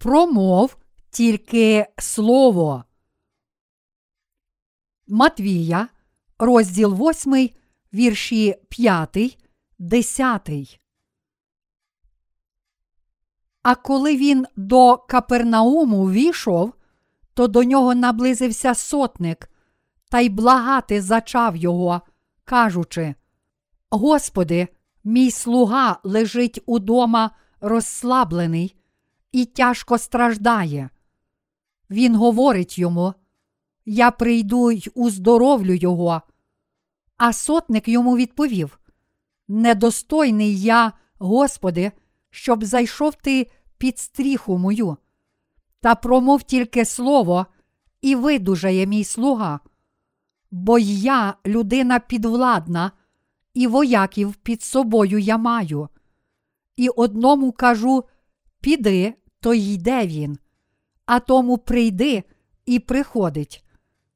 промов тільки слово. Матвія, розділ 8, вірші 5, 10. А коли він до Капернауму війшов, то до нього наблизився сотник та й благати зачав його, кажучи: Господи, мій слуга лежить удома розслаблений і тяжко страждає. Він говорить йому: Я прийду й уздоровлю його. А сотник йому відповів: Недостойний я, Господи, щоб зайшов ти під стріху мою, та промов тільки слово, і видужає мій слуга. Бо я людина підвладна, і вояків під собою я маю. І одному кажу: піди, то йде він, а тому прийди і приходить,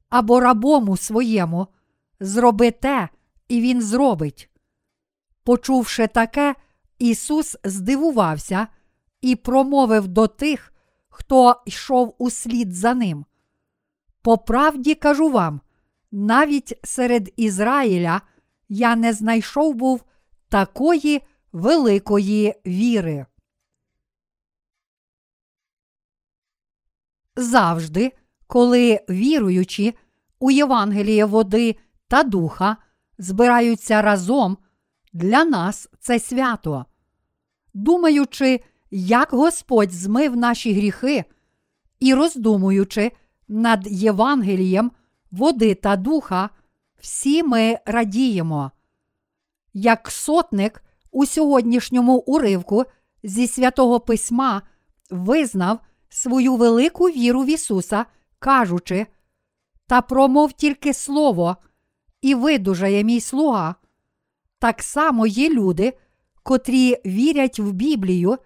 або рабому своєму, зроби те, і він зробить. Почувши таке, Ісус здивувався і промовив до тих, хто йшов услід за ним. По правді кажу вам, навіть серед Ізраїля я не знайшов був такої великої віри. Завжди, коли віруючі у Євангеліє води та духа збираються разом, для нас це свято. Думаючи, як Господь змив наші гріхи, і роздумуючи над Євангелієм води та духа, всі ми радіємо. Як сотник у сьогоднішньому уривку зі святого Письма визнав свою велику віру в Ісуса, кажучи, та промов тільки Слово, і видужає мій слуга. Так само є люди, котрі вірять в Біблію,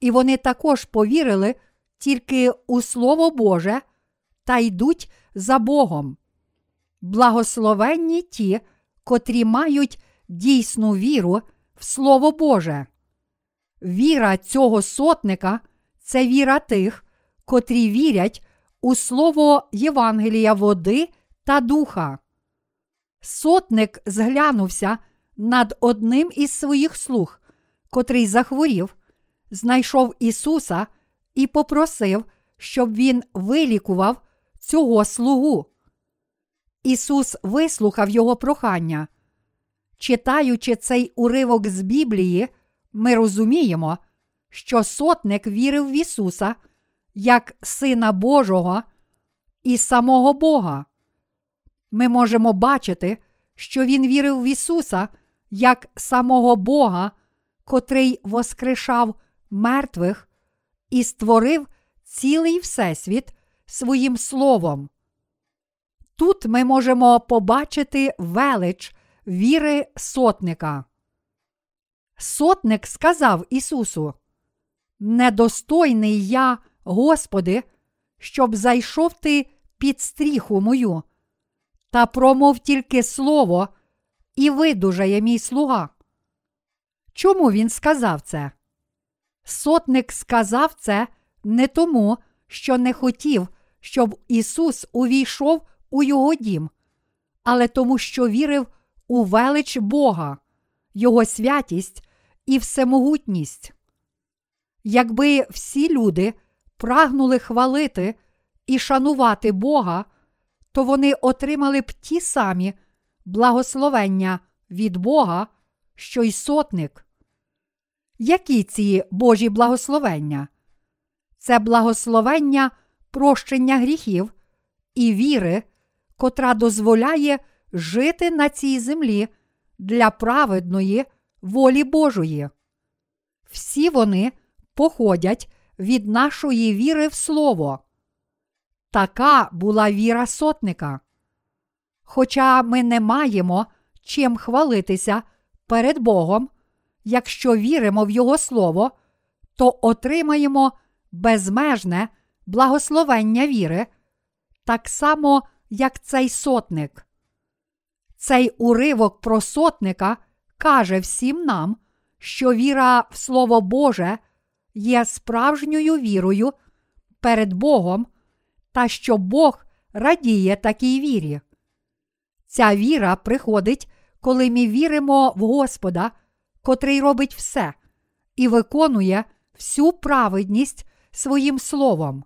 і вони також повірили тільки у Слово Боже та йдуть за Богом. Благословенні ті, котрі мають дійсну віру в Слово Боже. Віра цього сотника це віра тих, котрі вірять у слово Євангелія води та духа. Сотник зглянувся над одним із своїх слуг, котрий захворів, знайшов Ісуса і попросив, щоб він вилікував цього слугу. Ісус вислухав його прохання. Читаючи цей уривок з Біблії, ми розуміємо, що сотник вірив в Ісуса як Сина Божого і самого Бога. Ми можемо бачити, що Він вірив в Ісуса як самого Бога, котрий воскрешав мертвих і створив цілий Всесвіт своїм Словом. Тут ми можемо побачити велич віри сотника. Сотник сказав Ісусу: Недостойний я, Господи, щоб зайшов ти під стріху мою, та промов тільки слово, і видужає мій слуга. Чому він сказав це? Сотник сказав це не тому, що не хотів, щоб Ісус увійшов у його дім, але тому, що вірив у велич Бога, Його святість і всемогутність. Якби всі люди прагнули хвалити і шанувати Бога, то вони отримали б ті самі благословення від Бога, що й сотник. Які ці Божі благословення? Це благословення прощення гріхів і віри, котра дозволяє жити на цій землі для праведної волі Божої. Всі вони походять від нашої віри в Слово. Така була віра сотника. Хоча ми не маємо чим хвалитися перед Богом, якщо віримо в Його Слово, то отримаємо безмежне благословення віри, так само, як цей сотник. Цей уривок про сотника каже всім нам, що віра в Слово Боже є справжньою вірою перед Богом, та що Бог радіє такій вірі. Ця віра приходить, коли ми віримо в Господа, котрий робить все і виконує всю праведність своїм словом.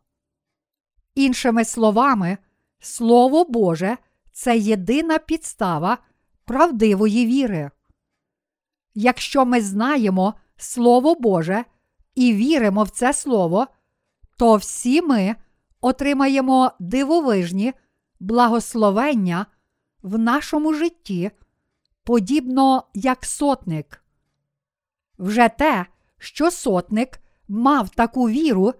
Іншими словами, Слово Боже це єдина підстава правдивої віри. Якщо ми знаємо Слово Боже і віримо в це Слово, то всі ми отримаємо дивовижні благословення в нашому житті, подібно як сотник. Вже те, що сотник мав таку віру,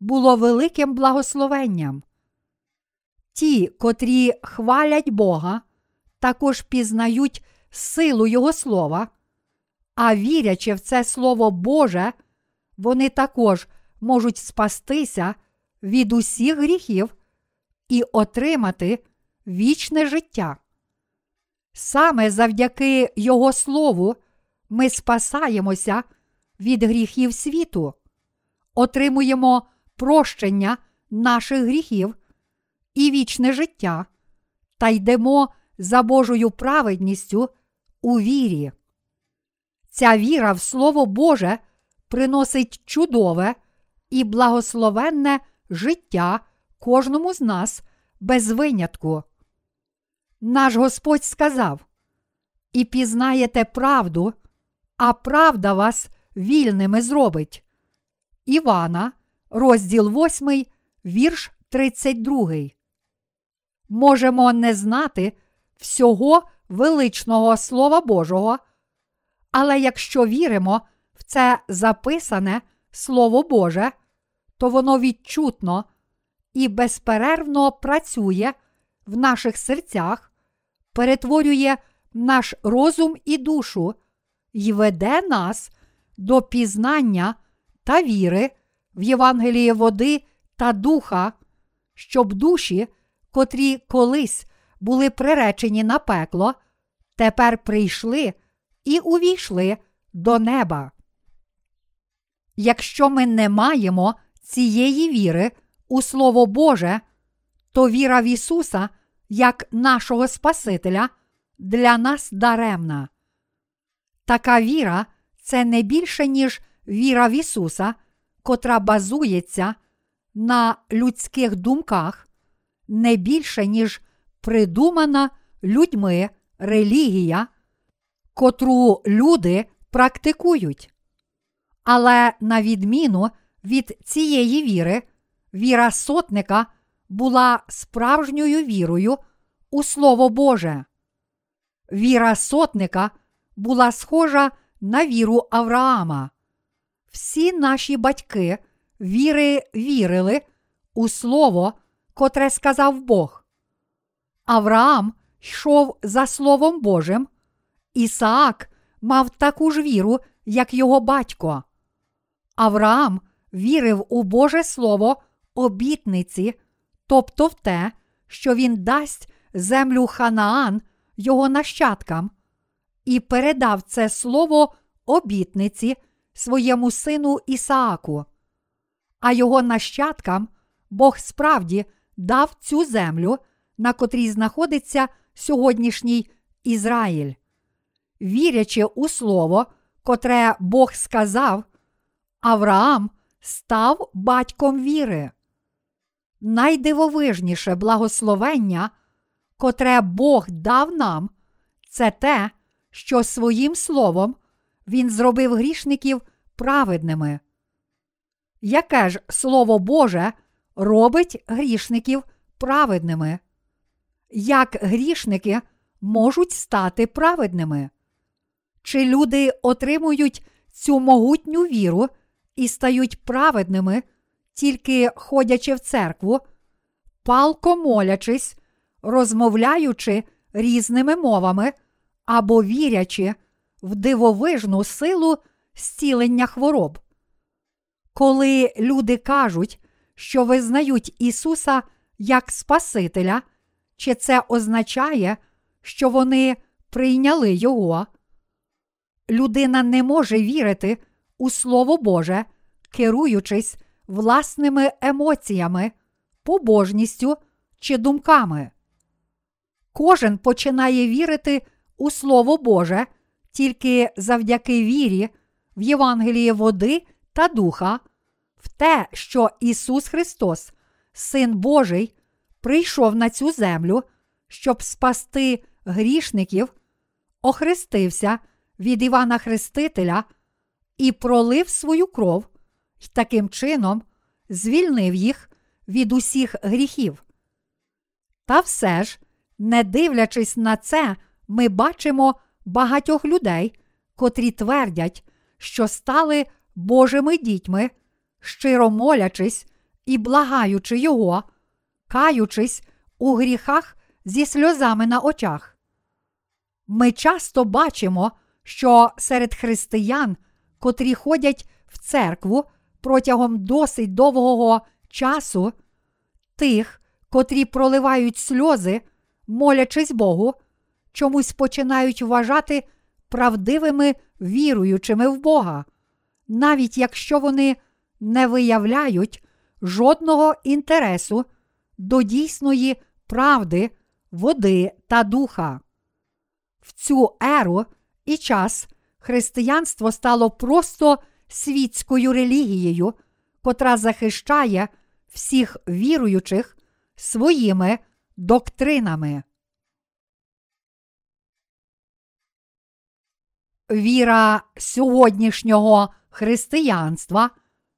було великим благословенням. Ті, котрі хвалять Бога, також пізнають силу Його слова, а вірячи в це Слово Боже, вони також можуть спастися від усіх гріхів і отримати вічне життя. Саме завдяки Його Слову ми спасаємося від гріхів світу, отримуємо прощення наших гріхів і вічне життя та йдемо за Божою праведністю у вірі. Ця віра в Слово Боже приносить чудове і благословенне життя кожному з нас без винятку. Наш Господь сказав: І пізнаєте правду, а правда вас вільними зробить. Івана, розділ 8, вірш 32. Можемо не знати всього величного Слова Божого, але якщо віримо в це записане Слово Боже, то воно відчутно і безперервно працює в наших серцях, перетворює наш розум і душу і веде нас до пізнання та віри в Євангеліє води та духа, щоб душі, котрі колись були приречені на пекло, тепер прийшли і увійшли до неба. Якщо ми не маємо цієї віри у Слово Боже, то віра в Ісуса як нашого Спасителя для нас даремна. Така віра це не більше, ніж віра в Ісуса, котра базується на людських думках, не більше, ніж придумана людьми релігія, котру люди практикують. Але на відміну від цієї віри, віра сотника була справжньою вірою у Слово Боже. Віра сотника була схожа на віру Авраама. Всі наші батьки віри вірили у Слово, котре сказав Бог. Авраам йшов за Словом Божим, Ісаак мав таку ж віру, як його батько. Авраам вірив у Боже Слово обітниці, тобто в те, що він дасть землю Ханаан його нащадкам, і передав це слово обітниці своєму сину Ісааку. А його нащадкам Бог справді дав цю землю, на котрій знаходиться сьогоднішній Ізраїль. Вірячи у слово, котре Бог сказав, Авраам став батьком віри. Найдивовижніше благословення, котре Бог дав нам, це те, що своїм словом Він зробив грішників праведними. Яке ж Слово Боже робить грішників праведними? Як грішники можуть стати праведними? Чи люди отримують цю могутню віру і стають праведними, тільки ходячи в церкву, палко молячись, розмовляючи різними мовами або вірячи в дивовижну силу зцілення хвороб? Коли люди кажуть, що визнають Ісуса як Спасителя, чи це означає, що вони прийняли Його? Людина не може вірити у Слово Боже, керуючись власними емоціями, побожністю чи думками. Кожен починає вірити у Слово Боже тільки завдяки вірі в Євангеліє води та духа, в те, що Ісус Христос, Син Божий, прийшов на цю землю, щоб спасти грішників, охрестився від Івана Хрестителя і пролив свою кров, і таким чином звільнив їх від усіх гріхів. Та все ж, не дивлячись на це, ми бачимо багатьох людей, котрі твердять, що стали Божими дітьми, щиро молячись і благаючи Його, каючись у гріхах зі сльозами на очах. Ми часто бачимо, що серед християн, котрі ходять в церкву протягом досить довгого часу, тих, котрі проливають сльози, молячись Богу, чомусь починають вважати правдивими віруючими в Бога, навіть якщо вони не виявляють жодного інтересу до дійсної правди, води та духа. В цю еру і час християнство стало просто світською релігією, котра захищає всіх віруючих своїми доктринами. Віра сьогоднішнього християнства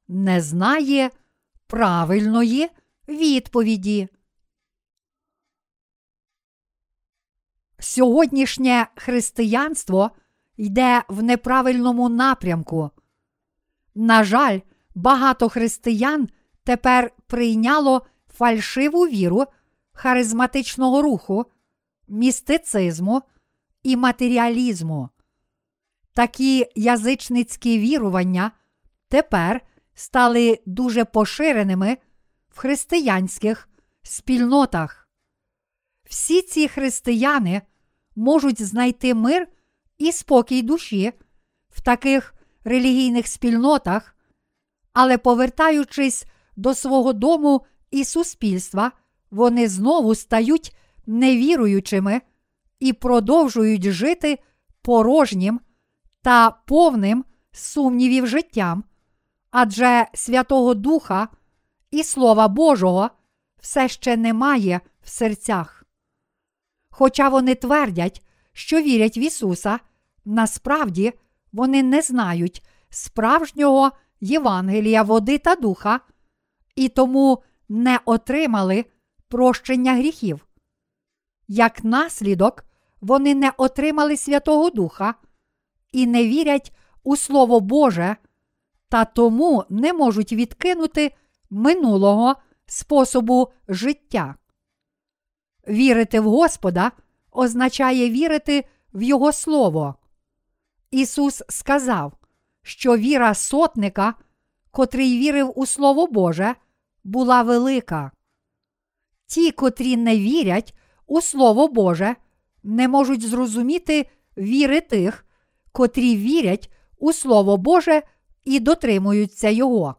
не знає правильної відповіді. Сьогоднішнє християнство йде в неправильному напрямку. На жаль, багато християн тепер прийняло фальшиву віру харизматичного руху, містицизму і матеріалізму. Такі язичницькі вірування тепер стали дуже поширеними в християнських спільнотах. Всі ці християни можуть знайти мир і спокій душі в таких релігійних спільнотах, але повертаючись до свого дому і суспільства, вони знову стають невіруючими і продовжують жити порожнім та повним сумнівів життям, адже Святого Духа і Слова Божого все ще немає в серцях. Хоча вони твердять, що вірять в Ісуса, насправді вони не знають справжнього Євангелія води та духа і тому не отримали прощення гріхів. Як наслідок, вони не отримали Святого Духа і не вірять у Слово Боже, та тому не можуть відкинути минулого способу життя. Вірити в Господа означає вірити в Його Слово. Ісус сказав, що віра сотника, котрий вірив у Слово Боже, була велика. Ті, котрі не вірять у Слово Боже, не можуть зрозуміти віри тих, котрі вірять у Слово Боже і дотримуються Його.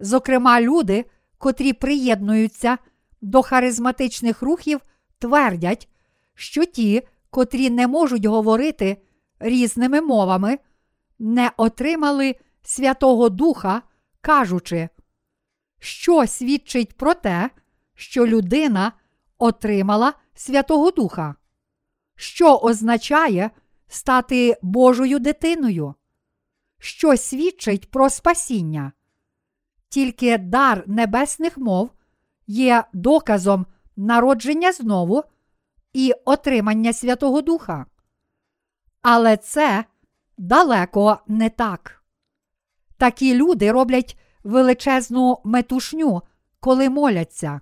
Зокрема, люди, котрі приєднуються до харизматичних рухів, твердять, що ті, котрі не можуть говорити різними мовами, не отримали Святого Духа, кажучи, що свідчить про те, що людина отримала Святого Духа, що означає стати Божою дитиною, що свідчить про спасіння. Тільки дар небесних мов є доказом народження знову і отримання Святого Духа. Але це далеко не так. Такі люди роблять величезну метушню, коли моляться.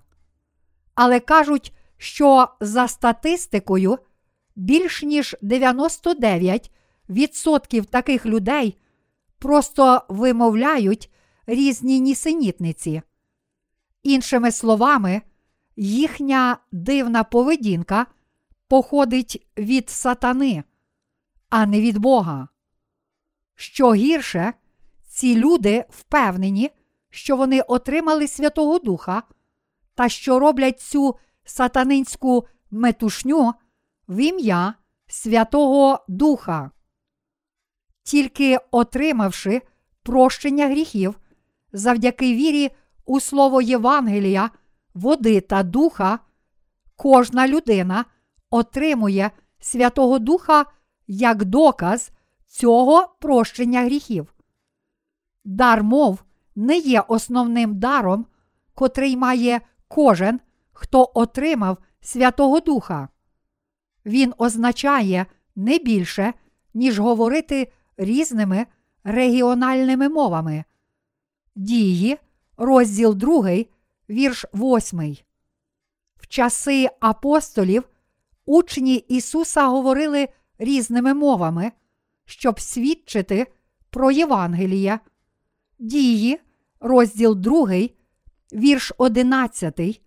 Але кажуть, що за статистикою більш ніж 99% таких людей просто вимовляють різні нісенітниці. Іншими словами, їхня дивна поведінка походить від сатани, а не від Бога. Що гірше, ці люди впевнені, що вони отримали Святого Духа, та що роблять цю сатанинську метушню в ім'я Святого Духа. Тільки отримавши прощення гріхів завдяки вірі у слово Євангелія, води та духа, кожна людина отримує Святого Духа як доказ цього прощення гріхів. Дар мов не є основним даром, котрий має кожен, хто отримав Святого Духа. Він означає не більше, ніж говорити різними регіональними мовами. Дії, розділ 2, вірш 8. В часи апостолів учні Ісуса говорили різними мовами, щоб свідчити про Євангеліє. Дії, розділ 2, вірш 11,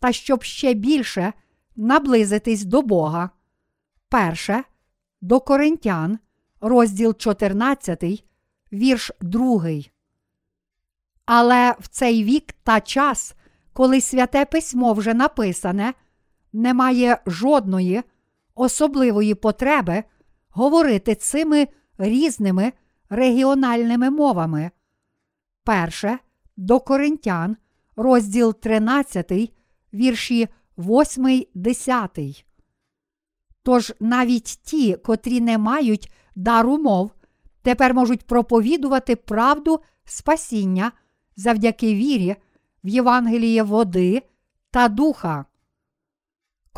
та щоб ще більше наблизитись до Бога. Перше до Коринтян, розділ 14, вірш 2. Але в цей вік та час, коли святе письмо вже написане, немає жодної особливої потреби говорити цими різними регіональними мовами. Перше до Коринтян, розділ 13, вірші 8, 10. Тож навіть ті, котрі не мають дару мов, тепер можуть проповідувати правду спасіння завдяки вірі в Євангеліє води та духа.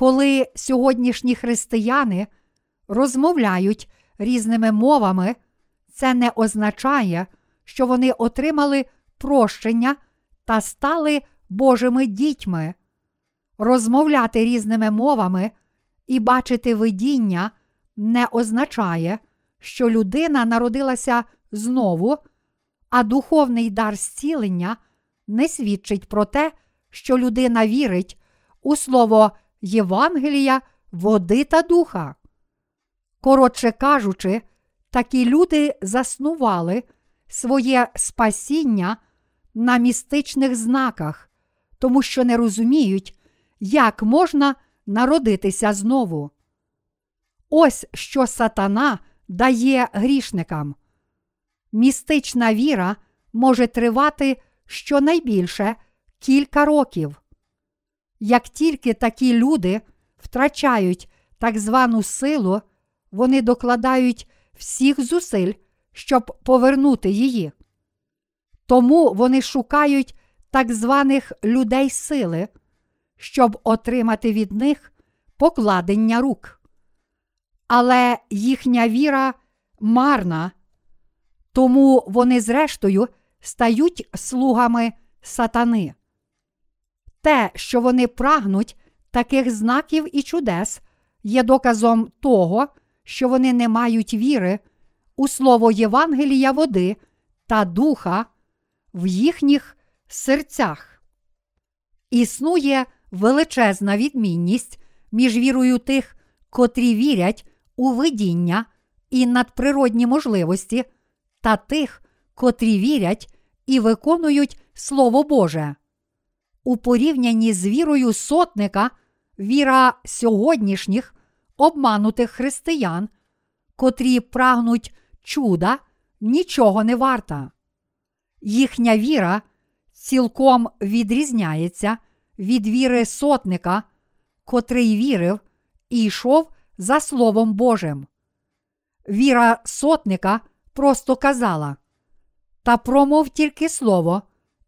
Коли сьогоднішні християни розмовляють різними мовами, це не означає, що вони отримали прощення та стали Божими дітьми. Розмовляти різними мовами і бачити видіння не означає, що людина народилася знову, а духовний дар зцілення не свідчить про те, що людина вірить у слово Євангелія, води та духа. Коротше кажучи, такі люди заснували своє спасіння на містичних знаках, тому що не розуміють, як можна народитися знову. Ось що сатана дає грішникам. Містична віра може тривати щонайбільше кілька років. Як тільки такі люди втрачають так звану силу, вони докладають всіх зусиль, щоб повернути її. Тому вони шукають так званих людей сили, щоб отримати від них покладення рук. Але їхня віра марна, тому вони, зрештою, стають слугами сатани. Те, що вони прагнуть таких знаків і чудес, є доказом того, що вони не мають віри у слово Євангелія води та духа в їхніх серцях. Існує величезна відмінність між вірою тих, котрі вірять у видіння і надприродні можливості, та тих, котрі вірять і виконують Слово Боже. У порівнянні з вірою сотника, віра сьогоднішніх обманутих християн, котрі прагнуть чуда, нічого не варта. Їхня віра цілком відрізняється від віри сотника, котрий вірив і йшов за Словом Божим. Віра сотника просто казала Та промов тільки слово,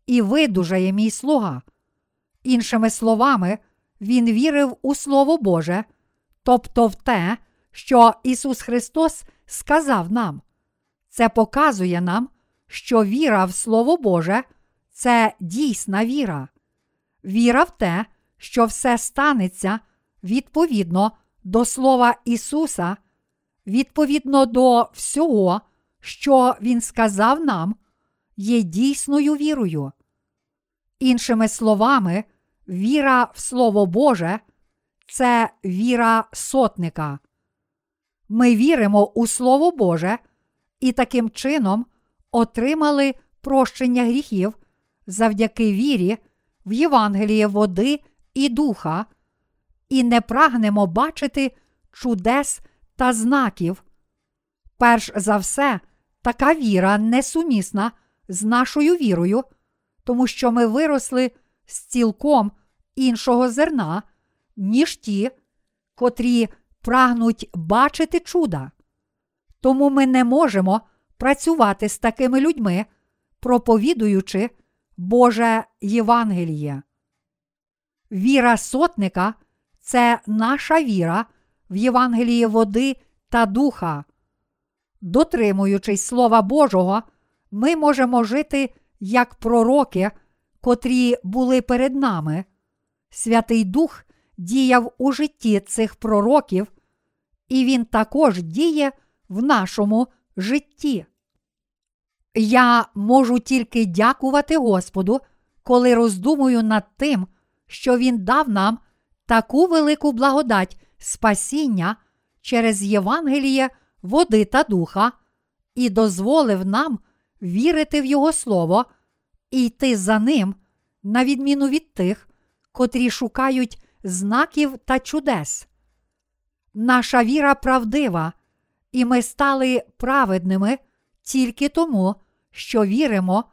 і видужає мій слуга. Іншими словами, він вірив у Слово Боже, тобто в те, що Ісус Христос сказав нам. Це показує нам, що віра в Слово Боже це дійсна віра. Віра в те, що все станеться відповідно до Слова Ісуса, відповідно до всього, що Він сказав нам, є дійсною вірою. Іншими словами, віра в Слово Боже це віра сотника. Ми віримо у Слово Боже і таким чином отримали прощення гріхів завдяки вірі в Євангеліє води і духа, і не прагнемо бачити чудес та знаків. Перш за все, така віра несумісна з нашою вірою, тому що ми виросли з цілком іншого зерна, ніж ті, котрі прагнуть бачити чуда. Тому ми не можемо працювати з такими людьми, проповідуючи Боже Євангеліє. Віра сотника це наша віра в Євангеліє води та духа. Дотримуючись Слова Божого, ми можемо жити як пророки, котрі були перед нами. Святий Дух діяв у житті цих пророків, і він також діє в нашому житті. Я можу тільки дякувати Господу, коли роздумую над тим, що Він дав нам таку велику благодать спасіння через Євангеліє, води та духа, і дозволив нам вірити в Його Слово і йти за ним, на відміну від тих, котрі шукають знаків та чудес. Наша віра правдива, і ми стали праведними тільки тому, що віримо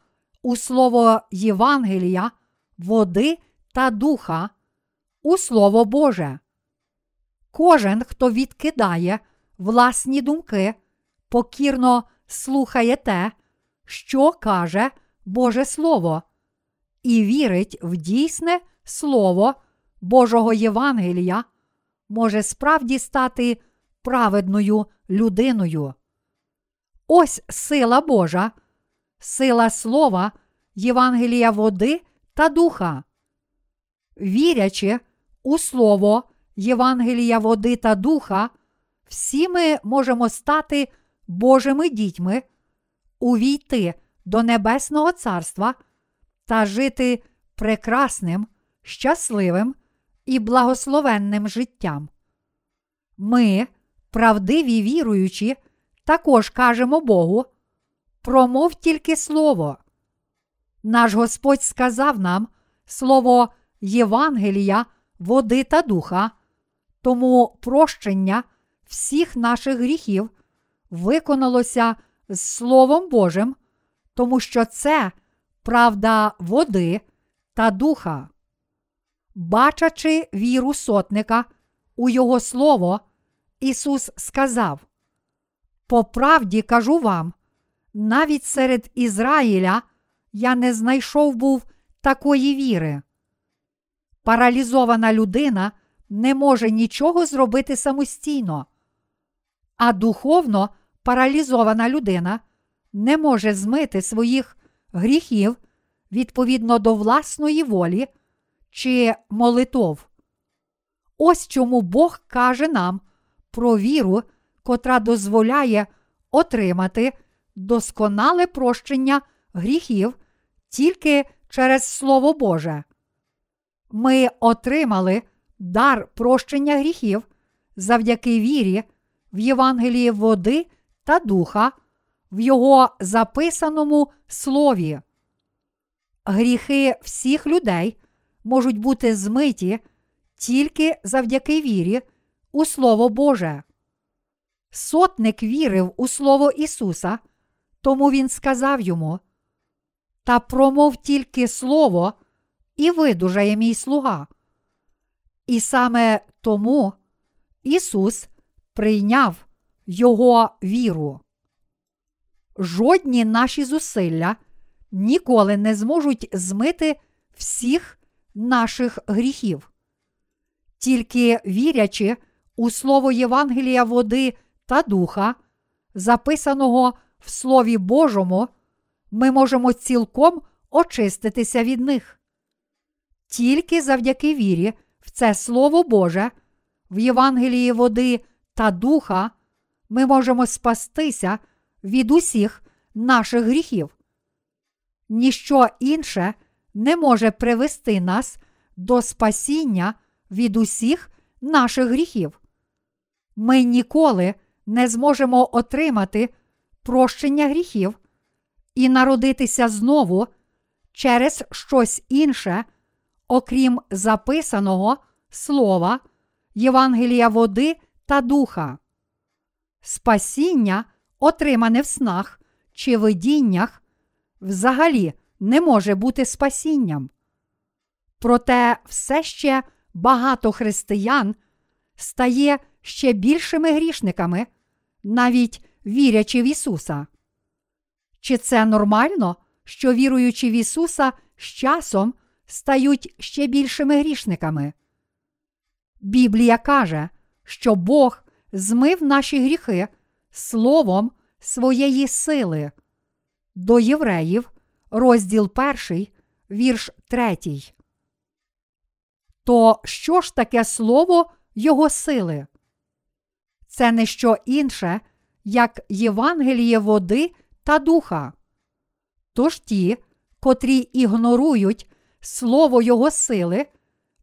у слово Євангелія, води та духа, у Слово Боже. Кожен, хто відкидає власні думки, покірно слухає те, що каже Боже Слово, і вірить в дійсне Слово Божого Євангелія, може справді стати праведною людиною. Ось сила Божа, сила слова, Євангелія води та духа. Вірячи у Слово Євангелія води та духа, всі ми можемо стати Божими дітьми, увійти до Небесного Царства та жити прекрасним, щасливим і благословенним життям. Ми, правдиві віруючі, також кажемо Богу, промов тільки Слово. Наш Господь сказав нам слово Євангелія, води та духа, тому прощення всіх наших гріхів виконалося з Словом Божим, тому що це правда води та духа. Бачачи віру сотника у Його Слово, Ісус сказав: По правді кажу вам, навіть серед Ізраїля я не знайшов був такої віри. Паралізована людина не може нічого зробити самостійно, а духовно паралізована людина не може змити своїх гріхів відповідно до власної волі чи молитов. Ось чому Бог каже нам про віру, котра дозволяє отримати досконале прощення гріхів тільки через Слово Боже. Ми отримали дар прощення гріхів завдяки вірі в Євангелії води та духа, в Його записаному слові. Гріхи всіх людей можуть бути змиті тільки завдяки вірі у Слово Боже. Сотник вірив у Слово Ісуса, тому Він сказав йому: Та промов тільки Слово, і видужає мій слуга. І саме тому Ісус прийняв Його віру. Жодні наші зусилля ніколи не зможуть змити всіх наших гріхів. Тільки вірячи у слово Євангелія води та духа, записаного в Слові Божому, ми можемо цілком очиститися від них. Тільки завдяки вірі в це Слово Боже, в Євангелії води та духа, ми можемо спастися від усіх наших гріхів. Ніщо інше не може привести нас до спасіння від усіх наших гріхів. Ми ніколи не зможемо отримати прощення гріхів і народитися знову через щось інше, окрім записаного слова, Євангелія води та духа. Спасіння, отримане в снах чи видіннях, взагалі не може бути спасінням. Проте все ще багато християн стає ще більшими грішниками, навіть вірячи в Ісуса. Чи це нормально, що віруючи в Ісуса з часом стають ще більшими грішниками? Біблія каже, що Бог змив наші гріхи словом своєї сили. До євреїв, розділ 1, вірш 3. То що ж таке слово Його сили? Це не що інше, як Євангеліє води та духа. Тож ті, котрі ігнорують слово Його сили,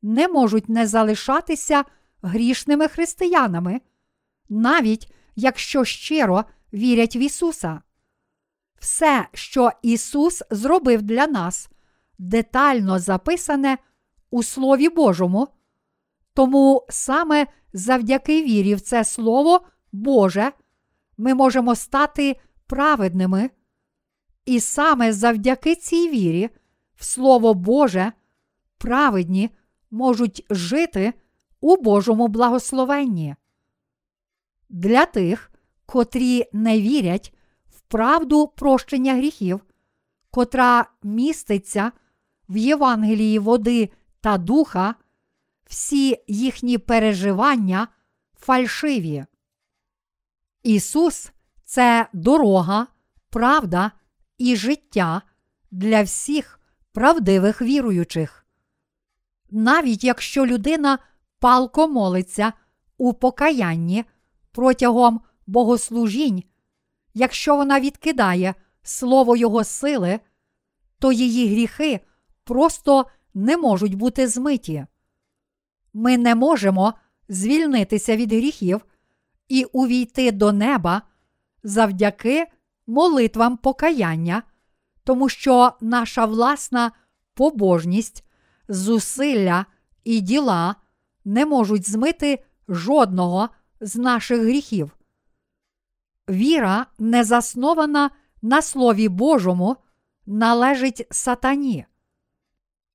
не можуть не залишатися грішними християнами, навіть якщо щиро вірять в Ісуса. Все, що Ісус зробив для нас, детально записане у Слові Божому, тому саме завдяки вірі в це Слово Боже ми можемо стати праведними, і саме завдяки цій вірі в Слово Боже праведні можуть жити у Божому благословенні. Для тих, котрі не вірять в правду прощення гріхів, котра міститься в Євангелії води та духа, всі їхні переживання фальшиві. Ісус це дорога, правда і життя для всіх правдивих віруючих. Навіть якщо людина палко молиться у покаянні протягом богослужінь, якщо вона відкидає слово Його сили, то її гріхи просто не можуть бути змиті. Ми не можемо звільнитися від гріхів і увійти до неба завдяки молитвам покаяння, тому що наша власна побожність, зусилля і діла не можуть змити жодного з наших гріхів. Віра, не заснована на Слові Божому, належить сатані.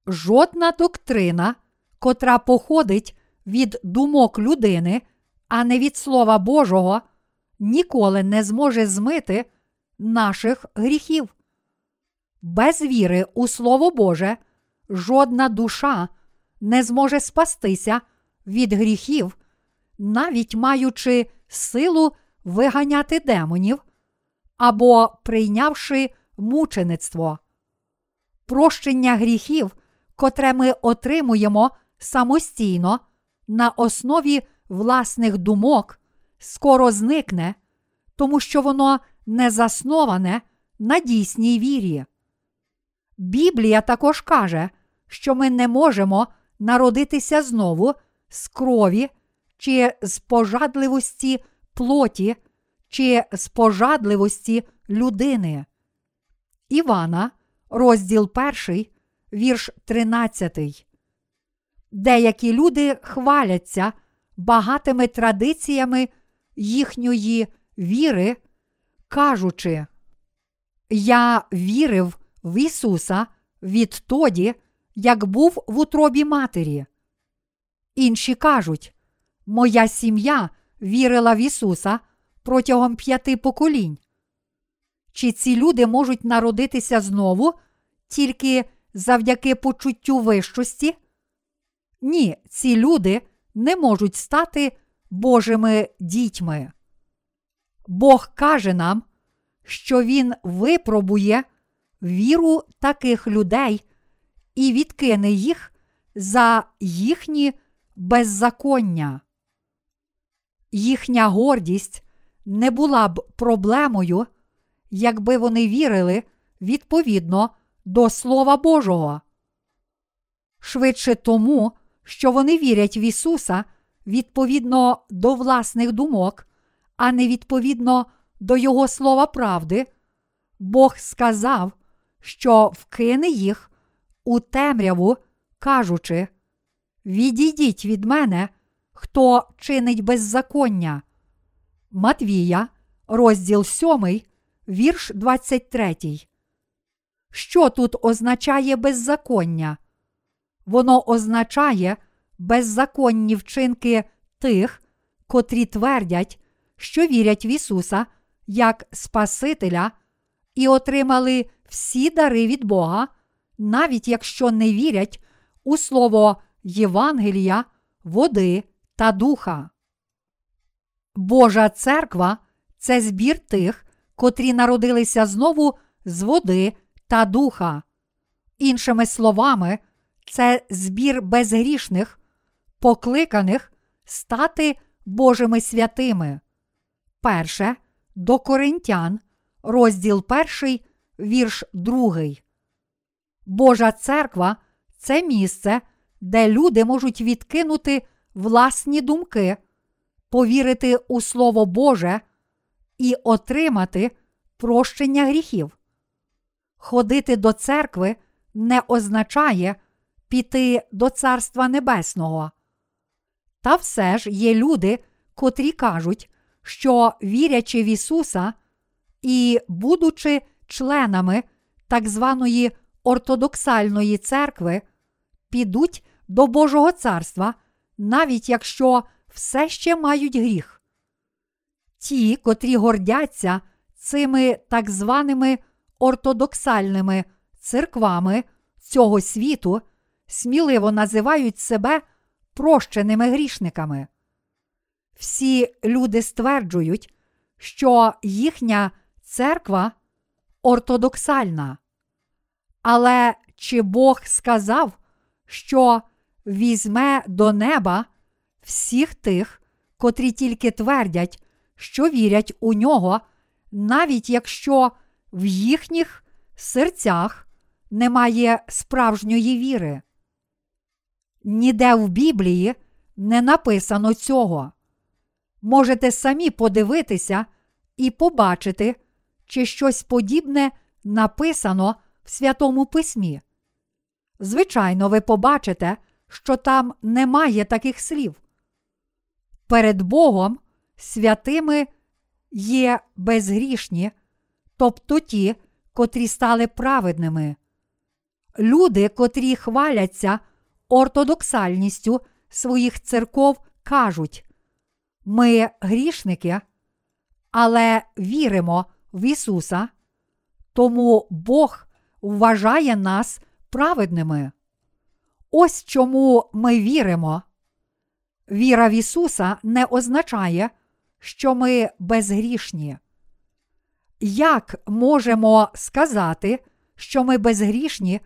Жодна доктрина, котра походить від думок людини, а не від Слова Божого, ніколи не зможе змити наших гріхів. Без віри у Слово Боже жодна душа не зможе спастися від гріхів, навіть маючи силу виганяти демонів або прийнявши мучеництво. Прощення гріхів, котре ми отримуємо самостійно на основі власних думок, скоро зникне, тому що воно не засноване на дійсній вірі. Біблія також каже, що ми не можемо народитися знову з крові чи з пожадливості плоті, чи з пожадливості людини. Івана, розділ 1, вірш 13. Деякі люди хваляться багатими традиціями їхньої віри, кажучи, Я вірив в Ісуса відтоді, як був в утробі матері. Інші кажуть, Моя сім'я вірила в Ісуса протягом п'яти поколінь. Чи ці люди можуть народитися знову тільки завдяки почуттю вищості? Ні, ці люди не можуть стати Божими дітьми. Бог каже нам, що Він випробує віру таких людей і відкине їх за їхні беззаконня. Їхня гордість не була б проблемою, якби вони вірили відповідно до Слова Божого. Швидше тому, що вони вірять в Ісуса відповідно до власних думок, а не відповідно до Його слова правди, Бог сказав, що вкине їх у темряву, кажучи: Відійдіть від мене, хто чинить беззаконня. Матвія, розділ 7, вірш 23. Що тут означає беззаконня? Воно означає беззаконні вчинки тих, котрі твердять, що вірять в Ісуса як Спасителя і отримали всі дари від Бога, навіть якщо не вірять у слово Євангелія, води та духа. Божа церква це збір тих, котрі народилися знову з води та духа. Іншими словами, це збір безгрішних, покликаних стати Божими святими. Перше до Коринтян, розділ перший, вірш другий. Божа церква це місце, де люди можуть відкинути власні думки, повірити у Слово Боже і отримати прощення гріхів. Ходити до церкви не означає піти до Царства Небесного. Та все ж є люди, котрі кажуть, що вірячи в Ісуса і, будучи членами так званої ортодоксальної церкви, підуть до Божого царства, навіть якщо все ще мають гріх. Ті, котрі гордяться цими так званими ортодоксальними церквами цього світу, сміливо називають себе прощеними грішниками. Всі люди стверджують, що їхня церква ортодоксальна. Але чи Бог сказав, що візьме до неба всіх тих, котрі тільки твердять, що вірять у нього, навіть якщо в їхніх серцях немає справжньої віри? Ніде в Біблії не написано цього. Можете самі подивитися і побачити, чи щось подібне написано в Святому Письмі. Звичайно, ви побачите, що там немає таких слів. Перед Богом святими є безгрішні, тобто ті, котрі стали праведними. Люди, котрі хваляться ортодоксальністю своїх церков, кажуть: ми грішники, але віримо в Ісуса, тому Бог вважає нас праведними. Ось чому ми віримо. Віра в Ісуса не означає, що ми безгрішні. Як можемо сказати, що ми безгрішні,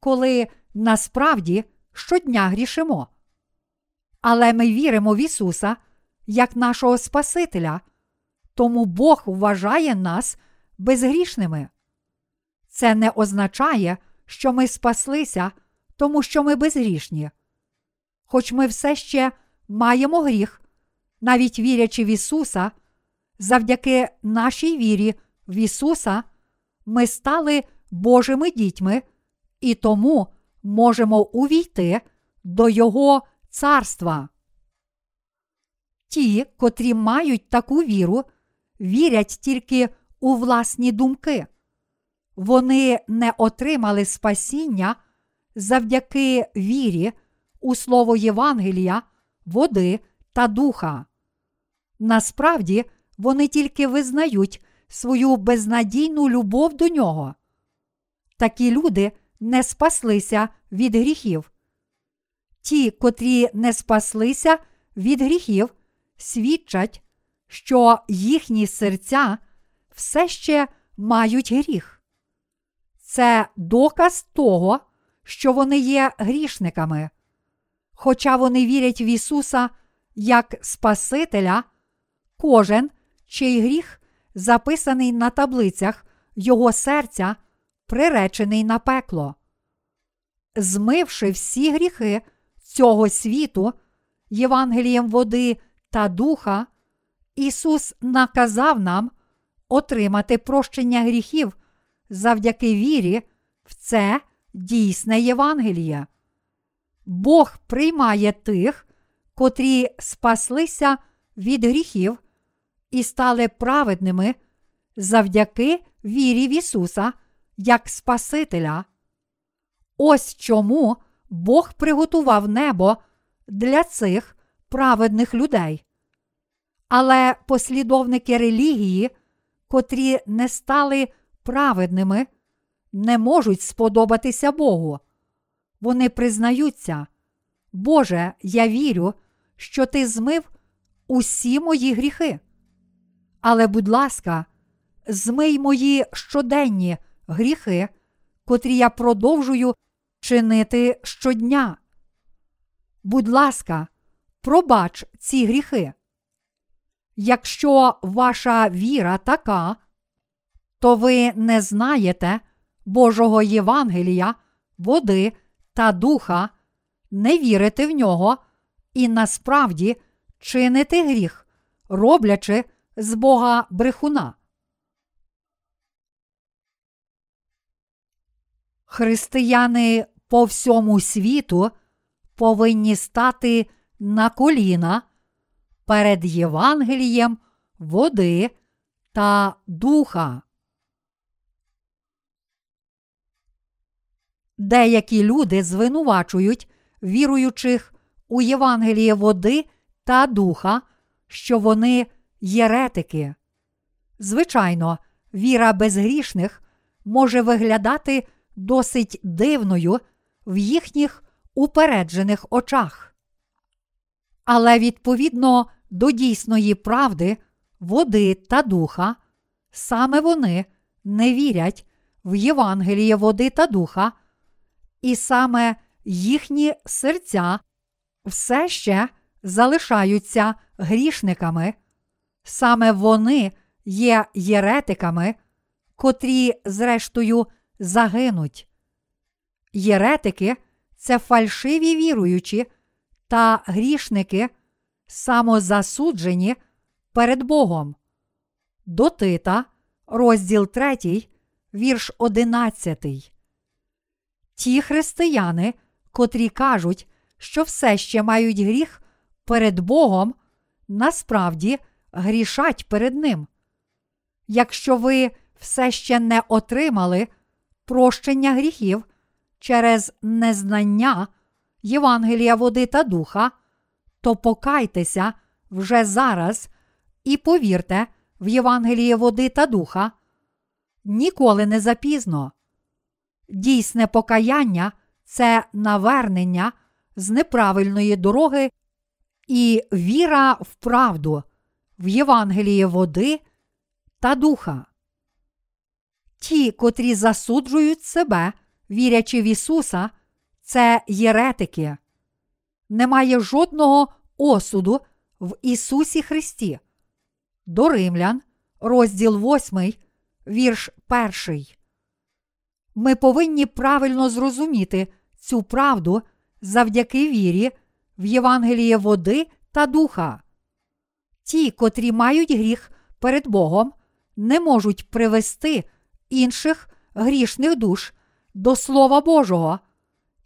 коли насправді щодня грішимо? Але ми віримо в Ісуса як нашого Спасителя, тому Бог вважає нас безгрішними. Це не означає, що ми спаслися, тому що ми безгрішні. Хоч ми все ще маємо гріх, навіть вірячи в Ісуса, завдяки нашій вірі в Ісуса, ми стали Божими дітьми і тому можемо увійти до Його царства. Ті, котрі мають таку віру, вірять тільки у власні думки. Вони не отримали спасіння завдяки вірі у слово Євангелія, води та духа. Насправді, вони тільки визнають свою безнадійну любов до нього. Такі люди не спаслися від гріхів. Ті, котрі не спаслися від гріхів, свідчать, що їхні серця все ще мають гріх. Це доказ того, що вони є грішниками. Хоча вони вірять в Ісуса як Спасителя, кожен, чий гріх записаний на таблицях Його серця, приречений на пекло. Змивши всі гріхи цього світу, Євангелієм води та духа, Ісус наказав нам отримати прощення гріхів завдяки вірі в це дійсне Євангеліє. Бог приймає тих, котрі спаслися від гріхів і стали праведними завдяки вірі в Ісуса як Спасителя. Ось чому Бог приготував небо для цих праведних людей. Але послідовники релігії, котрі не стали праведними, не можуть сподобатися Богу. Вони признаються, Боже, я вірю, що Ти змив усі мої гріхи. Але, будь ласка, змий мої щоденні гріхи, котрі я продовжую чинити щодня. Будь ласка, пробач ці гріхи. Якщо ваша віра така, то ви не знаєте Божого Євангелія, води та духа, не вірите в нього і насправді чините гріх, роблячи з Бога брехуна. Християни по всьому світу повинні стати на коліна перед Євангелієм води та духа. Деякі люди звинувачують віруючих у Євангеліє води та духа, що вони єретики. Звичайно, віра безгрішних може виглядати досить дивною в їхніх упереджених очах. Але відповідно до дійсної правди, води та духа, саме вони не вірять в Євангеліє води та духа, і саме їхні серця все ще залишаються грішниками, саме вони є єретиками, котрі, зрештою, загинуть. Єретики це фальшиві віруючі та грішники, самозасуджені перед Богом. До Тита, розділ 3, вірш 11. Ті християни, котрі кажуть, що все ще мають гріх перед Богом, насправді грішать перед Ним. Якщо ви все ще не отримали прощення гріхів через незнання Євангелія води та духа, то покайтеся вже зараз і повірте в Євангеліє води та духа. Ніколи не запізно. Дійсне покаяння це навернення з неправильної дороги і віра в правду, в Євангеліє води та духа. Ті, котрі засуджують себе, вірячи в Ісуса, це єретики. Немає жодного осуду в Ісусі Христі. До Римлян, розділ 8, вірш 1. Ми повинні правильно зрозуміти цю правду завдяки вірі в Євангеліє води та духа. Ті, котрі мають гріх перед Богом, не можуть привести інших грішних душ до Слова Божого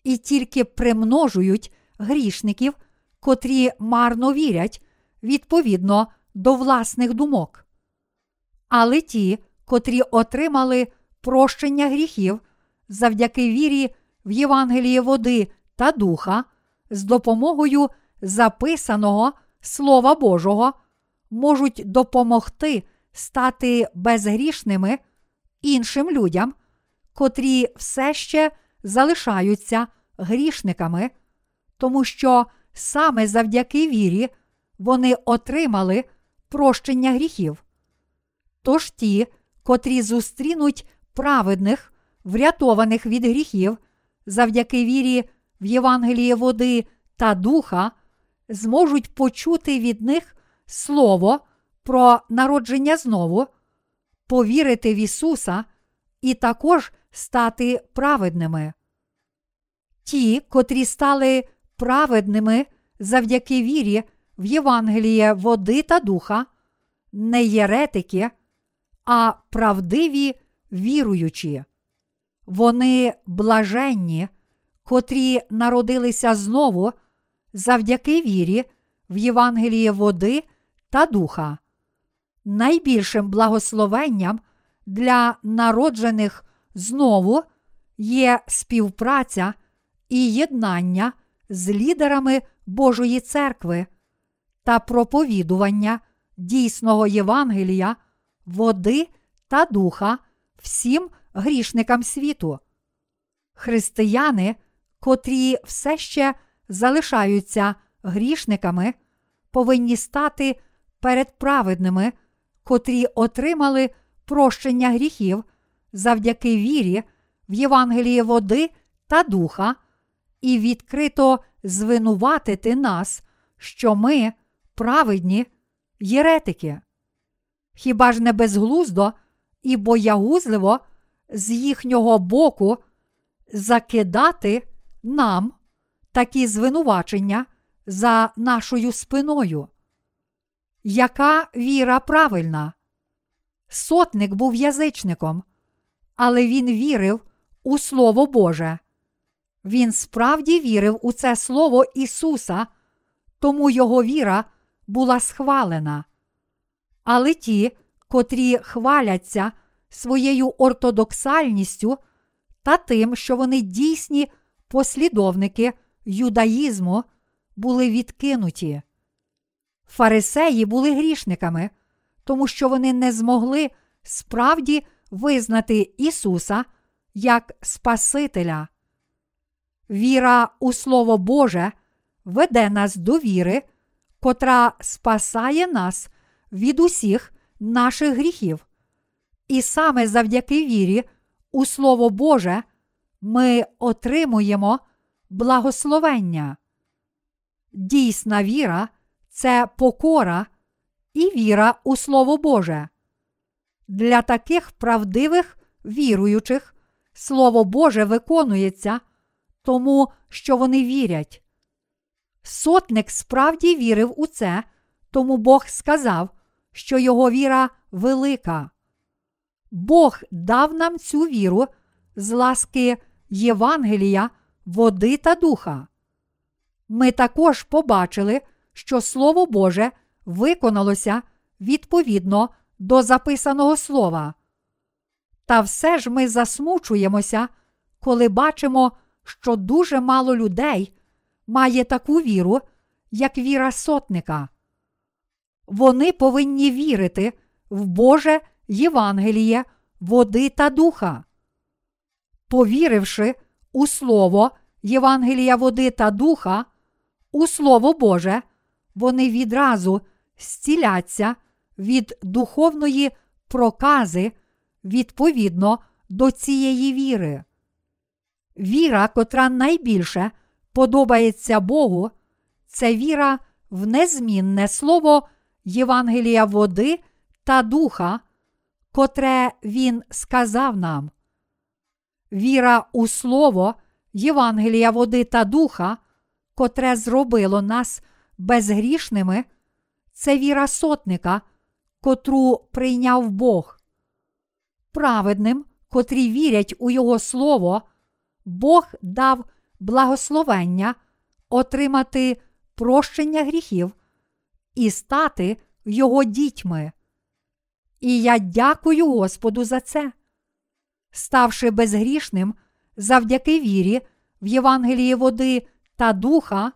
і тільки примножують грішників, котрі марно вірять відповідно до власних думок. Але ті, котрі отримали прощення гріхів завдяки вірі в Євангеліє води та духа, з допомогою записаного Слова Божого, можуть допомогти стати безгрішними іншим людям, котрі все ще залишаються грішниками, тому що саме завдяки вірі вони отримали прощення гріхів. Тож ті, котрі зустрінуть праведних, врятованих від гріхів, завдяки вірі в Євангеліє води та духа, зможуть почути від них Слово про народження знову, повірити в Ісуса і також стати праведними. Ті, котрі стали праведними завдяки вірі в Євангеліє води та духа, не єретики, а правдиві віруючі. Вони блаженні, котрі народилися знову завдяки вірі в Євангеліє води та духа. Найбільшим благословенням для народжених знову є співпраця і єднання з лідерами Божої церкви та проповідування дійсного Євангелія, води та духа всім грішникам світу. Християни, котрі все ще залишаються грішниками, повинні стати перед праведними, котрі отримали прощення гріхів завдяки вірі в Євангеліє води та духа, і відкрито звинуватити нас, що ми праведні єретики. Хіба ж не безглуздо і боягузливо з їхнього боку закидати нам такі звинувачення за нашою спиною? Яка віра правильна? Сотник був язичником, але він вірив у Слово Боже. Він справді вірив у це Слово Ісуса, тому його віра була схвалена. Але ті, котрі хваляться своєю ортодоксальністю та тим, що вони дійсні послідовники юдаїзму, були відкинуті. Фарисеї були грішниками, тому що вони не змогли справді визнати Ісуса як Спасителя. Віра у Слово Боже веде нас до віри, котра спасає нас від усіх наших гріхів. І саме завдяки вірі у Слово Боже ми отримуємо благословення. Дійсна віра це покора і віра у Слово Боже. Для таких правдивих віруючих Слово Боже виконується, тому що вони вірять. Сотник справді вірив у це, тому Бог сказав, що його віра велика. Бог дав нам цю віру з ласки Євангелія, води та духа. Ми також побачили, що Слово Боже виконалося відповідно до записаного слова. Та все ж ми засмучуємося, коли бачимо, що дуже мало людей має таку віру, як віра сотника. Вони повинні вірити в Боже Євангеліє, води та духа. Повіривши у Слово Євангелія води та духа, у Слово Боже, вони відразу зціляться від духовної прокази відповідно до цієї віри. Віра, котра найбільше подобається Богу, це віра в незмінне слово Євангелія води та духа, котре Він сказав нам. Віра у Слово Євангелія води та духа, котре зробило нас безгрішними, це віра сотника, котру прийняв Бог. Праведним, котрі вірять у Його Слово, Бог дав благословення отримати прощення гріхів і стати Його дітьми. І я дякую Господу за це. Ставши безгрішним завдяки вірі в Євангелії води та духа,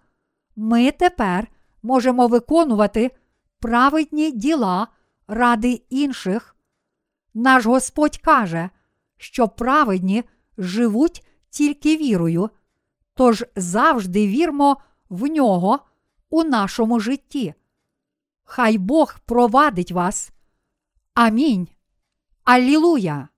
ми тепер можемо виконувати праведні діла ради інших. Наш Господь каже, що праведні живуть тільки вірою, тож завжди вірмо в нього у нашому житті. Хай Бог провадить вас. Амінь. Аллилуйя!